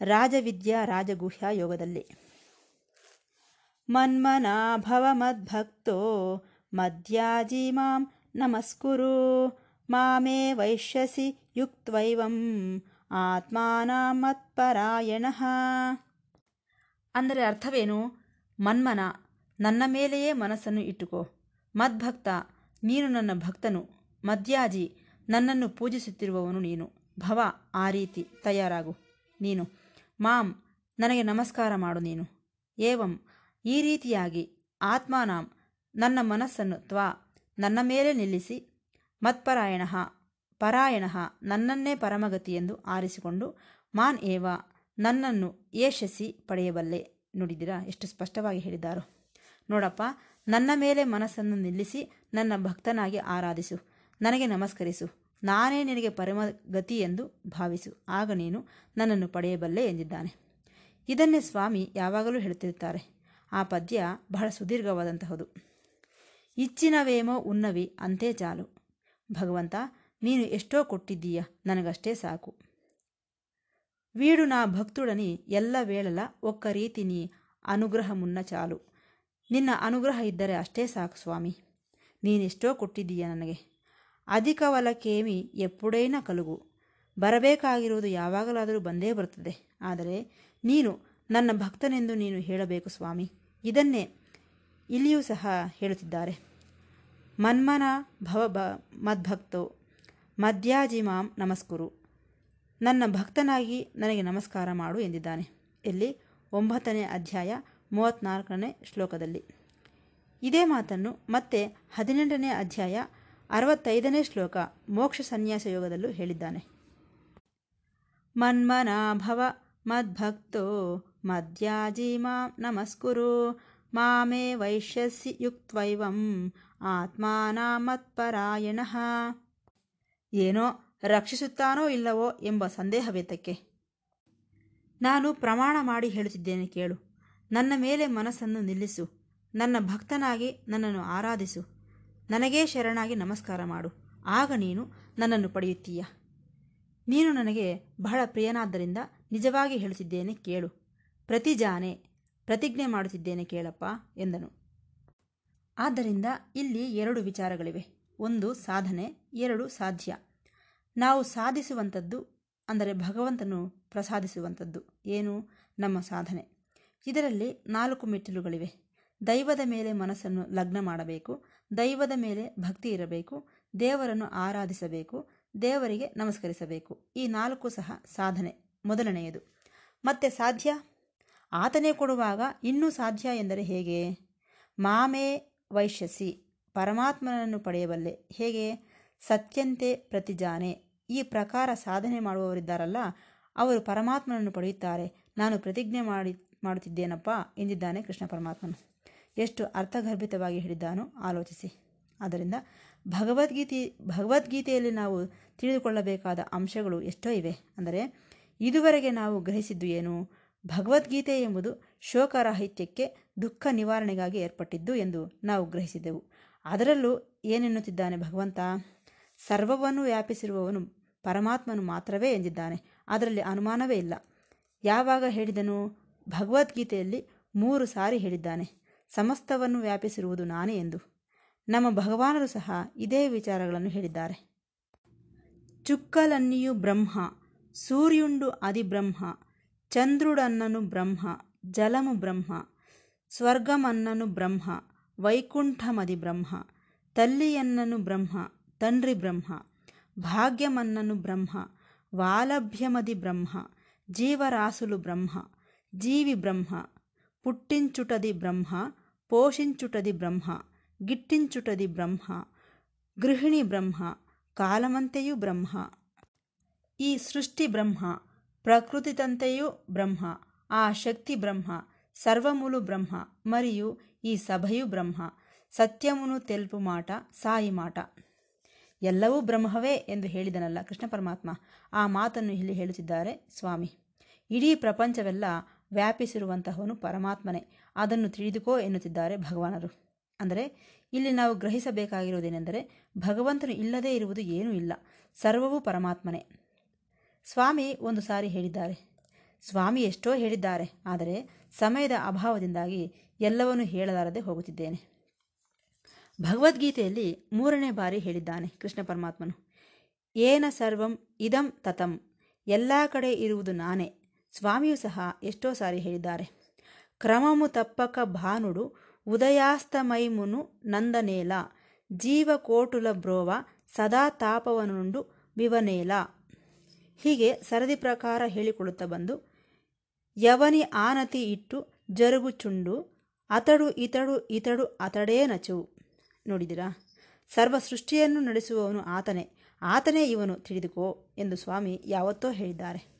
ರಾಜವಿದ್ಯಾ ರಾಜಗುಹ್ಯ ಯೋಗದಲ್ಲಿ. ಮನ್ಮನಾಭವ ಮದ್ಭಕ್ತೋ, ಮದ್ಯಾಜಿ ಮಾಂ ನಮಸ್ಕುರು, ಮಾಮೇ ವೈಶ್ಯಸಿ ಯುಕ್ತೈವಂ ಆತ್ಮಾನ ಮತ್ಪರಾಯಣ. ಅಂದರೆ ಅರ್ಥವೇನು? ಮನ್ಮನ, ನನ್ನ ಮೇಲೆಯೇ ಮನಸ್ಸನ್ನು ಇಟ್ಟುಕೋ. ಮದ್ಭಕ್ತ ನೀನು ನನ್ನ ಭಕ್ತನು, ಮದ್ಯಾಜಿ, ನನ್ನನ್ನು ಪೂಜಿಸುತ್ತಿರುವವನು ನೀನು. ಭವ, ಆ ರೀತಿ ತಯಾರಾಗು. ನೀನು, ಮಾಂ, ನನಗೆ ನಮಸ್ಕಾರ ಮಾಡು ನೀನು. ಏವಂ, ಈ ರೀತಿಯಾಗಿ ಆತ್ಮಾನಾಂ, ನನ್ನ ಮನಸ್ಸನ್ನು ತ್ವಾ, ನನ್ನ ಮೇಲೆ ನಿಲ್ಲಿಸಿ, ಮತ್ಪರಾಯಣ, ಪರಾಯಣ, ನನ್ನನ್ನೇ ಪರಮಗತಿ ಎಂದು ಆರಿಸಿಕೊಂಡು, ಮಾನ್ ಏವ, ನನ್ನನ್ನು ಯಶಸ್ಸಿ ಪಡೆಯಬಲ್ಲೆ ನುಡಿದಿರಾ? ಎಷ್ಟು ಸ್ಪಷ್ಟವಾಗಿ ಹೇಳಿದ್ದಾರೋ. ನೋಡಪ್ಪ ನನ್ನ ಮೇಲೆ ಮನಸ್ಸನ್ನು ನಿಲ್ಲಿಸಿ ನನ್ನ ಭಕ್ತನಾಗಿ ಆರಾಧಿಸು ನನಗೆ ನಮಸ್ಕರಿಸು ನಾನೇ ನಿನಗೆ ಪರಮಗತಿ ಎಂದು ಭಾವಿಸು ಆಗ ನೀನು ನನ್ನನ್ನು ಪಡೆಯಬಲ್ಲೆ ಎಂದಿದ್ದಾನೆ ಇದನ್ನೇ ಸ್ವಾಮಿ ಯಾವಾಗಲೂ ಹೇಳುತ್ತಿರುತ್ತಾರೆ ಆ ಪದ್ಯ ಬಹಳ ಸುದೀರ್ಘವಾದಂತಹದು ಇಚ್ಚಿನವೇಮೋ ಉನ್ನವಿ ಅಂತೆ ಚಾಲು ಭಗವಂತ ನೀನು ಎಷ್ಟೋ ಕೊಟ್ಟಿದ್ದೀಯ ನನಗಷ್ಟೇ ಸಾಕು వీడు నా భక్తుడని ఎల్ల వేళల ఒక్క రీతిని ಅನುಗ್ರಹ ಮುನ್ನ ಚಾಲು ನಿನ್ನ ಅನುಗ್ರಹ ಇದ್ದರೆ ಅಷ್ಟೇ ಸಾಕು ಸ್ವಾಮಿ. ನೀನೆಷ್ಟೋ ಕೊಟ್ಟಿದ್ದೀಯ ನನಗೆ. ಅಧಿಕವಲಕೇಮಿ ಎಪ್ಪುಡೈನ ಕಲುಗು. ಬರಬೇಕಾಗಿರುವುದು ಯಾವಾಗಲಾದರೂ ಬಂದೇ ಬರುತ್ತದೆ. ಆದರೆ ನೀನು ನನ್ನ ಭಕ್ತನೆಂದು ನೀನು ಹೇಳಬೇಕು ಸ್ವಾಮಿ. ಇದನ್ನೇ ಇಲ್ಲಿಯೂ ಸಹ ಹೇಳುತ್ತಿದ್ದಾರೆ. ಮನ್ಮನ ಭವ ಬ ಮದ್ಭಕ್ತೋ ಮದ್ಯಾಜಿಮಾಂ ನಮಸ್ಕುರು. ನನ್ನ ಭಕ್ತನಾಗಿ ನನಗೆ ನಮಸ್ಕಾರ ಮಾಡು ಎಂದಿದ್ದಾನೆ. ಇಲ್ಲಿ ಒಂಬತ್ತನೇ ಅಧ್ಯಾಯ ಮೂವತ್ತ್ನಾಲ್ಕನೇ ಶ್ಲೋಕದಲ್ಲಿ. ಇದೇ ಮಾತನ್ನು ಮತ್ತೆ ಹದಿನೆಂಟನೇ ಅಧ್ಯಾಯ ಅರವತ್ತೈದನೇ ಶ್ಲೋಕ ಮೋಕ್ಷ ಸನ್ಯಾಸ ಯೋಗದಲ್ಲೂ ಹೇಳಿದ್ದಾನೆ. ಮನ್ಮನಾಭವ ಮದ್ಭಕ್ತೋ ಮದ್ಯಾಜಿ ಮಾಂ ನಮಸ್ಕುರು ಮಾಮೇ ವೈಶ್ಯಸಿ ಯುಕ್ತ್ವೈವಂ ಆತ್ಮಾನಾಮತ್ಪರಾಯಣ ಏನೋ ರಕ್ಷಿಸುತ್ತಾನೋ ಇಲ್ಲವೋ ಎಂಬ ಸಂದೇಹವೇತಕ್ಕೆ. ನಾನು ಪ್ರಮಾಣ ಮಾಡಿ ಹೇಳುತ್ತಿದ್ದೇನೆ ಕೇಳು. ನನ್ನ ಮೇಲೆ ಮನಸ್ಸನ್ನು ನಿಲ್ಲಿಸು. ನನ್ನ ಭಕ್ತನಾಗಿ ನನ್ನನ್ನು ಆರಾಧಿಸು. ನನಗೇ ಶರಣಾಗಿ ನಮಸ್ಕಾರ ಮಾಡು. ಆಗ ನೀನು ನನ್ನನ್ನು ಪಡೆಯುತ್ತೀಯ. ನೀನು ನನಗೆ ಬಹಳ ಪ್ರಿಯನಾದ್ದರಿಂದ ನಿಜವಾಗಿ ಹೇಳುತ್ತಿದ್ದೇನೆ ಕೇಳು. ಪ್ರತಿಜಾನೆ ಪ್ರತಿಜ್ಞೆ ಮಾಡುತ್ತಿದ್ದೇನೆ ಕೇಳಪ್ಪ ಎಂದನು. ಆದ್ದರಿಂದ ಇಲ್ಲಿ ಎರಡು ವಿಚಾರಗಳಿವೆ. ಒಂದು ಸಾಧನೆ, ಎರಡು ಸಾಧ್ಯ. ನಾವು ಸಾಧಿಸುವಂಥದ್ದು ಅಂದರೆ ಭಗವಂತನು ಪ್ರಸಾದಿಸುವಂಥದ್ದು. ಏನು? ನಮ್ಮ ಸಾಧನೆ. ಇದರಲ್ಲಿ ನಾಲ್ಕು ಮೆಟ್ಟಿಲುಗಳಿವೆ. ದೈವದ ಮೇಲೆ ಮನಸ್ಸನ್ನು ಲಗ್ನ ಮಾಡಬೇಕು. ದೈವದ ಮೇಲೆ ಭಕ್ತಿ ಇರಬೇಕು. ದೇವರನ್ನು ಆರಾಧಿಸಬೇಕು. ದೇವರಿಗೆ ನಮಸ್ಕರಿಸಬೇಕು. ಈ ನಾಲ್ಕು ಸಹ ಸಾಧನೆ. ಮೊದಲನೆಯದು. ಮತ್ತೆ ಸಾಧ್ಯ? ಆತನೇ ಕೊಡುವಾಗ ಇನ್ನೂ ಸಾಧ್ಯ ಎಂದರೆ ಹೇಗೆ? ಮಾಮೇ ವೈಶ್ಯಸಿ ಪರಮಾತ್ಮನನ್ನು ಪಡೆಯಬಲ್ಲೆ. ಹೇಗೆ? ಸತ್ಯಂತೆ ಪ್ರತಿಜಾನೆ. ಈ ಪ್ರಕಾರ ಸಾಧನೆ ಮಾಡುವವರಿದ್ದಾರಲ್ಲ, ಅವರು ಪರಮಾತ್ಮನನ್ನು ಪಡೆಯುತ್ತಾರೆ. ನಾನು ಪ್ರತಿಜ್ಞೆ ಮಾಡಿ ಮಾಡುತ್ತಿದ್ದೇನಪ್ಪ? ಎಂದಿದ್ದಾನೆ ಕೃಷ್ಣ ಪರಮಾತ್ಮನು. ಎಷ್ಟು ಅರ್ಥಗರ್ಭಿತವಾಗಿ ಹೇಳಿದ್ದಾನೋ ಆಲೋಚಿಸಿ. ಆದ್ದರಿಂದ ಭಗವದ್ಗೀತೆ, ಭಗವದ್ಗೀತೆಯಲ್ಲಿ ನಾವು ತಿಳಿದುಕೊಳ್ಳಬೇಕಾದ ಅಂಶಗಳು ಎಷ್ಟೋ ಇವೆ. ಅಂದರೆ, ಇದುವರೆಗೆ ನಾವು ಗ್ರಹಿಸಿದ್ದು ಏನು? ಭಗವದ್ಗೀತೆ ಎಂಬುದು ಶೋಕರಾಹಿತ್ಯಕ್ಕೆ ದುಃಖ ನಿವಾರಣೆಗಾಗಿ ಏರ್ಪಟ್ಟಿದ್ದು ಎಂದು ನಾವು ಗ್ರಹಿಸಿದೆವು. ಅದರಲ್ಲೂ ಏನೆನ್ನುತ್ತಿದ್ದಾನೆ ಭಗವಂತ? ಸರ್ವವನ್ನು ವ್ಯಾಪಿಸಿರುವವನು ಪರಮಾತ್ಮನು ಮಾತ್ರವೇ ಎಂದಿದ್ದಾನೆ. ಅದರಲ್ಲಿ ಅನುಮಾನವೇ ಇಲ್ಲ. ಯಾವಾಗ ಹೇಳಿದನು? ಭಗವದ್ಗೀತೆಯಲ್ಲಿ ಮೂರು ಸಾರಿ ಹೇಳಿದ್ದಾನೆ, ಸಮಸ್ತವನ್ನು ವ್ಯಾಪಿಸಿರುವುದು ನಾನೇ ಎಂದು. ನಮ್ಮ ಭಗವಾನರು ಸಹ ಇದೇ ವಿಚಾರಗಳನ್ನು ಹೇಳಿದ್ದಾರೆ. ಚುಕ್ಕಲನ್ನಿಯು ಬ್ರಹ್ಮ, ಸೂರ್ಯುಂಡು ಅದಿಬ್ರಹ್ಮ, ಚಂದ್ರುಡನ್ನನು ಬ್ರಹ್ಮ, ಜಲಮು ಬ್ರಹ್ಮ, ಸ್ವರ್ಗಮನ್ನನು ಬ್ರಹ್ಮ, ವೈಕುಂಠಮದಿ ಬ್ರಹ್ಮ, ತಲ್ಲಿಯನ್ನನು ಬ್ರಹ್ಮ, ತಂಡ್ರಿ ಬ್ರಹ್ಮ, ಭಾಗ್ಯಮನ್ನನು ಬ್ರಹ್ಮ, ವಾಲಭ್ಯಮದಿ ಬ್ರಹ್ಮ, ಜೀವರಾಸುಲು ಬ್ರಹ್ಮ జీవి బ్రహ్మ పుట్టించుటది బ్రహ్మ పోషించుటది బ్రహ్మ గిట్టించుటది బ్రహ్మ గృహిణి బ్రహ్మ కాలమంతయు బ్రహ్మ ఈ సృష్టి బ్రహ్మ ప్రకృతితంతయు బ్రహ్మ ఆ శక్తి బ్రహ్మ సర్వములు బ్రహ్మ మరియు ఈ సభయు బ్రహ్మ సత్యమును తెలుపు మాట సాయి మాట ಎಲ್ಲವೂ ಬ್ರಹ್ಮವೇ ಎಂದು ಹೇಳಿದನಲ್ಲ ಕೃಷ್ಣ ಪರಮಾತ್ಮ ಆ ಮಾತನ್ನು ಇಲ್ಲಿ ಹೇಳುತ್ತಿದ್ದಾರೆ ಸ್ವಾಮಿ ಇಡೀ ಪ್ರಪಂಚವೆಲ್ಲ ವ್ಯಾಪಿಸಿರುವಂತಹವನು ಪರಮಾತ್ಮನೇ. ಅದನ್ನು ತಿಳಿದುಕೋ ಎನ್ನುತ್ತಿದ್ದಾರೆ ಭಗವಾನರು. ಅಂದರೆ, ಇಲ್ಲಿ ನಾವು ಗ್ರಹಿಸಬೇಕಾಗಿರುವುದೇನೆಂದರೆ, ಭಗವಂತನು ಇಲ್ಲದೇ ಇರುವುದು ಏನೂ ಇಲ್ಲ. ಸರ್ವವೂ ಪರಮಾತ್ಮನೇ. ಸ್ವಾಮಿ ಒಂದು ಸಾರಿ ಹೇಳಿದ್ದಾರೆ. ಸ್ವಾಮಿ ಎಷ್ಟೋ ಹೇಳಿದ್ದಾರೆ. ಆದರೆ, ಸಮಯದ ಅಭಾವದಿಂದಾಗಿ ಎಲ್ಲವನ್ನೂ ಹೇಳಲಾರದೆ ಹೋಗುತ್ತಿದ್ದೇನೆ. ಭಗವದ್ಗೀತೆಯಲ್ಲಿ ಮೂರನೇ ಬಾರಿ ಹೇಳಿದ್ದಾನೆ ಕೃಷ್ಣ ಪರಮಾತ್ಮನು. ಏನ ಸರ್ವಂ ಇದಂ ತತಂ. ಎಲ್ಲ ಕಡೆ ಇರುವುದು ನಾನೇ. ಸ್ವಾಮಿಯೂ ಸಹ ಎಷ್ಟೋ ಸಾರಿ ಹೇಳಿದ್ದಾರೆ. ಕ್ರಮಮು ತಪ್ಪಕ ಭಾನುಡು, ಉದಯಾಸ್ತಮೈಮುನು ನಂದನೇಲ, ಜೀವಕೋಟುಲ ಬ್ರೋವ, ಸದಾ ತಾಪವನುಂಡು ವಿವನೇಲ ಹೀಗೆ ಸರದಿ ಪ್ರಕಾರ ಹೇಳಿಕೊಳ್ಳುತ್ತಾ ಬಂದು, ಯವನಿ ಆನತಿ ಇಟ್ಟು ಜರುಗು ಚುಂಡು, ಅತಡು ಇತಡು ಇತಡು ಅತಡೇ ನಚು. ನೋಡಿದಿರಾ? ಸರ್ವ ಸೃಷ್ಟಿಯನ್ನು ನಡೆಸುವವನು ಆತನೇ ಆತನೇ ಇವನು ತಿಳಿದುಕೋ ಎಂದು ಸ್ವಾಮಿ ಯಾವತ್ತೋ ಹೇಳಿದ್ದಾರೆ.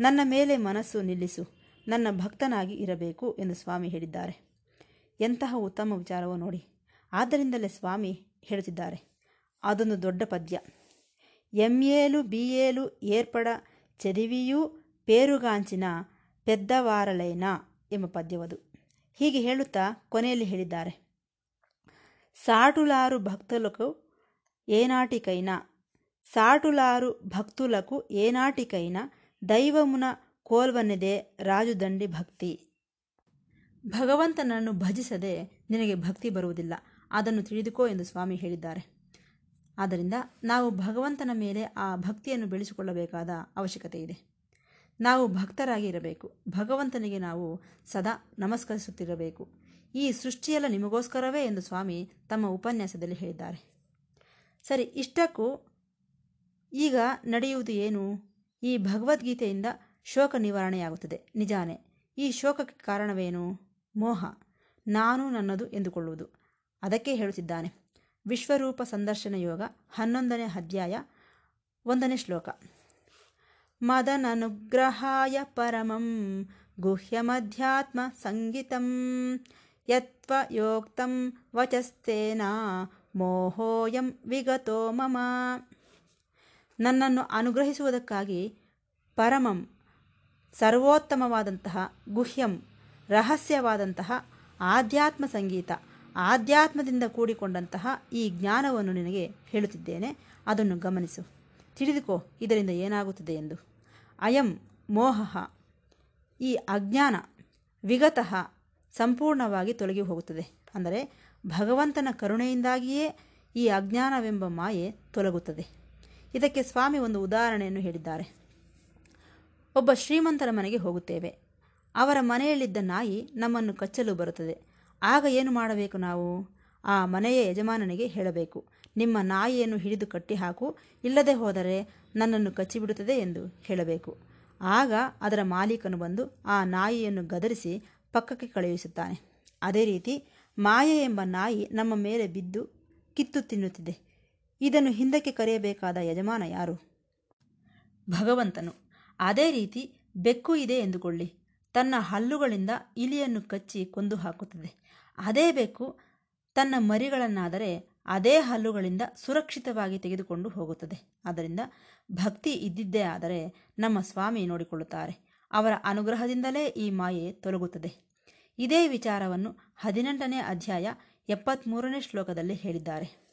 ನನ್ನ ಮೇಲೆ ಮನಸ್ಸು ನಿಲ್ಲಿಸು ನನ್ನ ಭಕ್ತನಾಗಿ ಇರಬೇಕು ಎಂದು ಸ್ವಾಮಿ ಹೇಳಿದ್ದಾರೆ ಎಂತಹ ಉತ್ತಮ ವಿಚಾರವೋ ನೋಡಿ ಆದ್ದರಿಂದಲೇ ಸ್ವಾಮಿ ಹೇಳುತ್ತಿದ್ದಾರೆ ಅದೊಂದು ದೊಡ್ಡ ಪದ್ಯ ಎಂಏಲು ಬಿಏಲು ಏರ್ಪಡ ಚದಿವಿಯೂ ಪೇರುಗಾಂಚಿನ ಪೆದ್ದವಾರಳೇನ ಎಂಬ ಪದ್ಯವದು ಹೀಗೆ ಹೇಳುತ್ತಾ ಕೊನೆಯಲ್ಲಿ ಹೇಳಿದ್ದಾರೆ సాటులారు భక్తులకు ఏనాటికైనా సాటులారు భక్తులకు ఏనాటికైనా ದೈವಮುನ ಕೋಲ್ವನೆದೆ ರಾಜುದಂಡಿ ಭಕ್ತಿ. ಭಗವಂತನನ್ನು ಭಜಿಸದೆ ನಿನಗೆ ಭಕ್ತಿ ಬರುವುದಿಲ್ಲ. ಅದನ್ನು ತಿಳಿದುಕೋ ಎಂದು ಸ್ವಾಮಿ ಹೇಳಿದ್ದಾರೆ. ಆದ್ದರಿಂದ ನಾವು ಭಗವಂತನ ಮೇಲೆ ಆ ಭಕ್ತಿಯನ್ನು ಬೆಳೆಸಿಕೊಳ್ಳಬೇಕಾದ ಅವಶ್ಯಕತೆ ಇದೆ. ನಾವು ಭಕ್ತರಾಗಿ ಇರಬೇಕು. ಭಗವಂತನಿಗೆ ನಾವು ಸದಾ ನಮಸ್ಕರಿಸುತ್ತಿರಬೇಕು. ಈ ಸೃಷ್ಟಿಯೆಲ್ಲ ನಿಮಗೋಸ್ಕರವೇ ಎಂದು ಸ್ವಾಮಿ ತಮ್ಮ ಉಪನ್ಯಾಸದಲ್ಲಿ ಹೇಳಿದ್ದಾರೆ. ಸರಿ, ಇಷ್ಟಕ್ಕೂ ಈಗ ನಡೆಯುವುದು ಏನು? ಈ ಭಗವದ್ಗೀತೆಯಿಂದ ಶೋಕ ನಿವಾರಣೆಯಾಗುತ್ತದೆ. ನಿಜಾನೆ, ಈ ಶೋಕಕ್ಕೆ ಕಾರಣವೇನು? ಮೋಹ. ನಾನು ನನ್ನದು ಎಂದುಕೊಳ್ಳುವುದು. ಅದಕ್ಕೆ ಹೇಳುತ್ತಿದ್ದಾನೆ. ವಿಶ್ವರೂಪ ಸಂದರ್ಶನ ಯೋಗ ಹನ್ನೊಂದನೇ ಅಧ್ಯಾಯ ಒಂದನೇ ಶ್ಲೋಕ. ಮದನನುಗ್ರಹಾಯ ಪರಮಂ ಗುಹ್ಯಮಧ್ಯಾತ್ಮ ಸಂಗೀತಂ ಯತ್ವಯೋಕ್ತಂ ವಚಸ್ತೇನ ಮೋಹೋಯಂ ವಿಗತೋ ಮಮ. ನನ್ನನ್ನು ಅನುಗ್ರಹಿಸುವುದಕ್ಕಾಗಿ ಪರಮಂ, ಸರ್ವೋತ್ತಮವಾದಂತಹ ಗುಹ್ಯಂ, ರಹಸ್ಯವಾದಂತಹ ಆಧ್ಯಾತ್ಮ ಸಂಗೀತ, ಆಧ್ಯಾತ್ಮದಿಂದ ಕೂಡಿಕೊಂಡಂತಹ ಈ ಜ್ಞಾನವನ್ನು ನಿನಗೆ ಹೇಳುತ್ತಿದ್ದೇನೆ. ಅದನ್ನು ಗಮನಿಸು. ತಿಳಿದುಕೋ, ಇದರಿಂದ ಏನಾಗುತ್ತದೆ ಎಂದು. ಅಯಂ ಮೋಹ. ಈ ಅಜ್ಞಾನ ವಿಗತಃ ಸಂಪೂರ್ಣವಾಗಿ ತೊಲಗಿ ಹೋಗುತ್ತದೆ. ಅಂದರೆ ಭಗವಂತನ ಕರುಣೆಯಿಂದಾಗಿಯೇ ಈ ಅಜ್ಞಾನವೆಂಬ ಮಾಯೆ ತೊಲಗುತ್ತದೆ. ಇದಕ್ಕೆ ಸ್ವಾಮಿ ಒಂದು ಉದಾಹರಣೆಯನ್ನು ಹೇಳಿದ್ದಾರೆ. ಒಬ್ಬ ಶ್ರೀಮಂತರ ಮನೆಗೆ ಹೋಗುತ್ತೇವೆ. ಅವರ ಮನೆಯಲ್ಲಿದ್ದ ನಾಯಿ ನಮ್ಮನ್ನು ಕಚ್ಚಲು ಬರುತ್ತದೆ. ಆಗ ಏನು ಮಾಡಬೇಕು ನಾವು? ಆ ಮನೆಯ ಯಜಮಾನನಿಗೆ ಹೇಳಬೇಕು, ನಿಮ್ಮ ನಾಯಿಯನ್ನು ಹಿಡಿದು ಕಟ್ಟಿಹಾಕು ಇಲ್ಲದೆ ಹೋದರೆ ನನ್ನನ್ನು ಕಚ್ಚಿಬಿಡುತ್ತದೆ ಎಂದು ಹೇಳಬೇಕು. ಆಗ ಅದರ ಮಾಲೀಕನು ಬಂದು ಆ ನಾಯಿಯನ್ನು ಗದರಿಸಿ ಪಕ್ಕಕ್ಕೆ ಕಳುಹಿಸುತ್ತಾನೆ. ಅದೇ ರೀತಿ ಮಾಯೆ ಎಂಬ ನಾಯಿ ನಮ್ಮ ಮೇಲೆ ಬಿದ್ದು ಕಿತ್ತು ತಿನ್ನುತ್ತಿದೆ. ಇದನ್ನು ಹಿಂದಕ್ಕೆ ಕರೆಯಬೇಕಾದ ಯಜಮಾನ ಯಾರು? ಭಗವಂತನು. ಅದೇ ರೀತಿ ಬೆಕ್ಕು ಇದೆ ಎಂದುಕೊಳ್ಳಿ. ತನ್ನ ಹಲ್ಲುಗಳಿಂದ ಇಲಿಯನ್ನು ಕಚ್ಚಿ ಕೊಂದು ಹಾಕುತ್ತದೆ. ಅದೇ ಬೆಕ್ಕು ತನ್ನ ಮರಿಗಳನ್ನಾದರೆ ಅದೇ ಹಲ್ಲುಗಳಿಂದ ಸುರಕ್ಷಿತವಾಗಿ ತೆಗೆದುಕೊಂಡು ಹೋಗುತ್ತದೆ. ಆದ್ದರಿಂದ ಭಕ್ತಿ ಇದ್ದಿದ್ದೇ ಆದರೆ ನಮ್ಮ ಸ್ವಾಮಿ ನೋಡಿಕೊಳ್ಳುತ್ತಾರೆ. ಅವರ ಅನುಗ್ರಹದಿಂದಲೇ ಈ ಮಾಯೆ ತೊಲಗುತ್ತದೆ. ಇದೇ ವಿಚಾರವನ್ನು ಹದಿನೆಂಟನೇ ಅಧ್ಯಾಯ ಎಪ್ಪತ್ತ್ಮೂರನೇ ಶ್ಲೋಕದಲ್ಲಿ ಹೇಳಿದ್ದಾರೆ.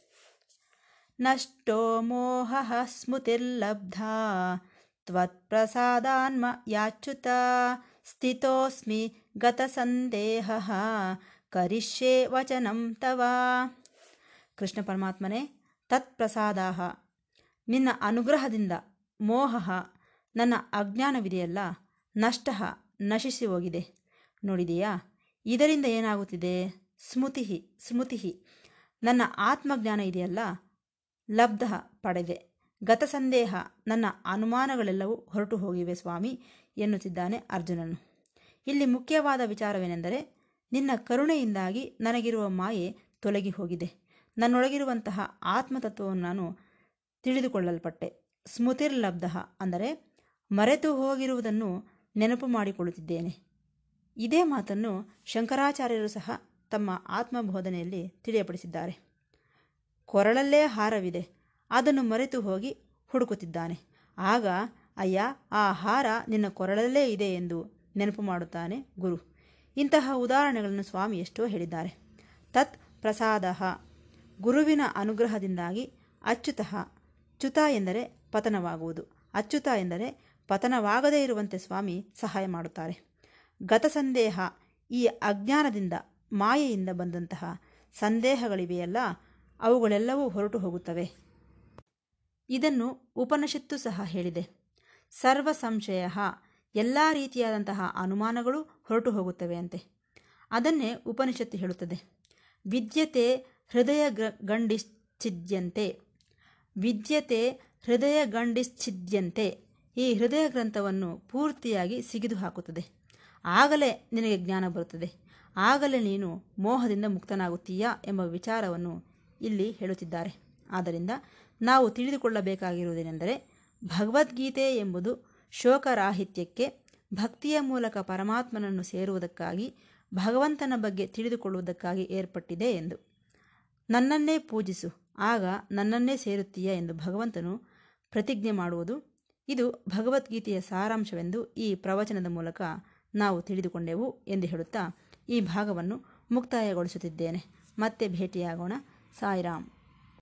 ನಷ್ಟೋ ಮೋಹ ಸ್ಮೃತಿರ್ಲಬ್ಧ. ತ್ವತ್ಪ್ರಸಾದಾನ್ಮ ಯಾಚ್ಯುತ, ಸ್ಥಿತೋಸ್ಮಿ ಗತಸಂದೇಹ, ಕರಿಷ್ಯೆ ವಚನಂ ತವ. ಕೃಷ್ಣ ಪರಮಾತ್ಮನೇ ತತ್ಪ್ರಸಾದಾ ನಿನ್ನ ಅನುಗ್ರಹದಿಂದ ಮೋಹ, ನನ್ನ ಅಜ್ಞಾನವಿದೆಯಲ್ಲ, ನಷ್ಟ ನಶಿಸಿ ಹೋಗಿದೆ. ನೋಡಿದೆಯಾ? ಇದರಿಂದ ಏನಾಗುತ್ತಿದೆ? ಸ್ಮೃತಿ ಸ್ಮೃತಿ ನನ್ನ ಆತ್ಮಜ್ಞಾನ ಇದೆಯಲ್ಲ ಲಬ್ಧ ಪಡೆದೆ. ಗತಸಂದೇಹ ನನ್ನ ಅನುಮಾನಗಳೆಲ್ಲವೂ ಹೊರಟು ಹೋಗಿವೆ ಸ್ವಾಮಿ ಎನ್ನುತ್ತಿದ್ದಾನೆ ಅರ್ಜುನನು. ಇಲ್ಲಿ ಮುಖ್ಯವಾದ ವಿಚಾರವೇನೆಂದರೆ, ನಿನ್ನ ಕರುಣೆಯಿಂದಾಗಿ ನನಗಿರುವ ಮಾಯೆ ತೊಲಗಿ ಹೋಗಿದೆ. ನನ್ನೊಳಗಿರುವಂತಹ ಆತ್ಮತತ್ವವನ್ನು ನಾನು ತಿಳಿದುಕೊಳ್ಳಲ್ಪಟ್ಟೆ. ಸ್ಮೃತಿರ್ಲಬ್ಧ ಅಂದರೆ, ಮರೆತು ಹೋಗಿರುವುದನ್ನು ನೆನಪು ಮಾಡಿಕೊಳ್ಳುತ್ತಿದ್ದೇನೆ. ಇದೇ ಮಾತನ್ನು ಶಂಕರಾಚಾರ್ಯರು ಸಹ ತಮ್ಮ ಆತ್ಮಬೋಧನೆಯಲ್ಲಿ ತಿಳಿಯಪಡಿಸಿದ್ದಾರೆ. ಕೊರಳಲ್ಲೇ ಹಾರವಿದೆ. ಅದನ್ನು ಮರೆತು ಹೋಗಿ ಹುಡುಕುತ್ತಿದ್ದಾನೆ. ಆಗ, ಅಯ್ಯ, ಆ ಹಾರ ನಿನ್ನ ಕೊರಳಲ್ಲೇ ಇದೆ ಎಂದು ನೆನಪು ಮಾಡುತ್ತಾನೆ ಗುರು. ಇಂತಹ ಉದಾಹರಣೆಗಳನ್ನು ಸ್ವಾಮಿ ಎಷ್ಟೋ ಹೇಳಿದ್ದಾರೆ. ತತ್ ಪ್ರಸಾದ. ಗುರುವಿನ ಅನುಗ್ರಹದಿಂದಾಗಿ ಅಚ್ಯುತಃ. ಚ್ಯುತ ಎಂದರೆ ಪತನವಾಗುವುದು. ಅಚ್ಯುತ ಎಂದರೆ ಪತನವಾಗದೇ ಇರುವಂತೆ ಸ್ವಾಮಿ ಸಹಾಯ ಮಾಡುತ್ತಾರೆ. ಗತಸಂದೇಹ ಈ ಅಜ್ಞಾನದಿಂದ, ಮಾಯೆಯಿಂದ ಬಂದಂತಹ ಸಂದೇಹಗಳಿವೆಯಲ್ಲ ಅವುಗಳೆಲ್ಲವೂ ಹೊರಟು ಹೋಗುತ್ತವೆ. ಇದನ್ನು ಉಪನಿಷತ್ತು ಸಹ ಹೇಳಿದೆ. ಸರ್ವ ಸಂಶಯ ಎಲ್ಲ ರೀತಿಯಾದಂತಹ ಅನುಮಾನಗಳು ಹೊರಟು ಹೋಗುತ್ತವೆ ಅಂತೆ. ಅದನ್ನೇ ಉಪನಿಷತ್ತು ಹೇಳುತ್ತದೆ. ವಿದ್ಯತೆ ಹೃದಯ ಗಂಡಿಶ್ಚಿದ್ಯಂತೆ ವಿದ್ಯತೆ ಹೃದಯ ಗಂಡಿಶ್ಚಿದ್ಯಂತೆ ಈ ಹೃದಯ ಗ್ರಂಥವನ್ನು ಪೂರ್ತಿಯಾಗಿ ಸಿಗಿದು ಹಾಕುತ್ತದೆ. ಆಗಲೇ ನಿನಗೆ ಜ್ಞಾನ ಬರುತ್ತದೆ. ಆಗಲೇ ನೀನು ಮೋಹದಿಂದ ಮುಕ್ತನಾಗುತ್ತೀಯಾ ಎಂಬ ವಿಚಾರವನ್ನು ಇಲ್ಲಿ ಹೇಳುತ್ತಿದ್ದಾರೆ. ಆದ್ದರಿಂದ ನಾವು ತಿಳಿದುಕೊಳ್ಳಬೇಕಾಗಿರುವುದೇನೆಂದರೆ, ಭಗವದ್ಗೀತೆ ಎಂಬುದು ಶೋಕರಾಹಿತ್ಯಕ್ಕೆ ಭಕ್ತಿಯ ಮೂಲಕ ಪರಮಾತ್ಮನನ್ನು ಸೇರುವುದಕ್ಕಾಗಿ, ಭಗವಂತನ ಬಗ್ಗೆ ತಿಳಿದುಕೊಳ್ಳುವುದಕ್ಕಾಗಿ ಏರ್ಪಟ್ಟಿದೆ ಎಂದು. ನನ್ನನ್ನೇ ಪೂಜಿಸು, ಆಗ ನನ್ನನ್ನೇ ಸೇರುತ್ತೀಯ ಎಂದು ಭಗವಂತನು ಪ್ರತಿಜ್ಞೆ ಮಾಡುವುದು. ಇದು ಭಗವದ್ಗೀತೆಯ ಸಾರಾಂಶವೆಂದು ಈ ಪ್ರವಚನದ ಮೂಲಕ ನಾವು ತಿಳಿದುಕೊಂಡೆವು ಎಂದು ಹೇಳುತ್ತಾ ಈ ಭಾಗವನ್ನು ಮುಕ್ತಾಯಗೊಳಿಸುತ್ತಿದ್ದೇನೆ. ಮತ್ತೆ ಭೇಟಿಯಾಗೋಣ. ಸಾಯಿರಾಮ್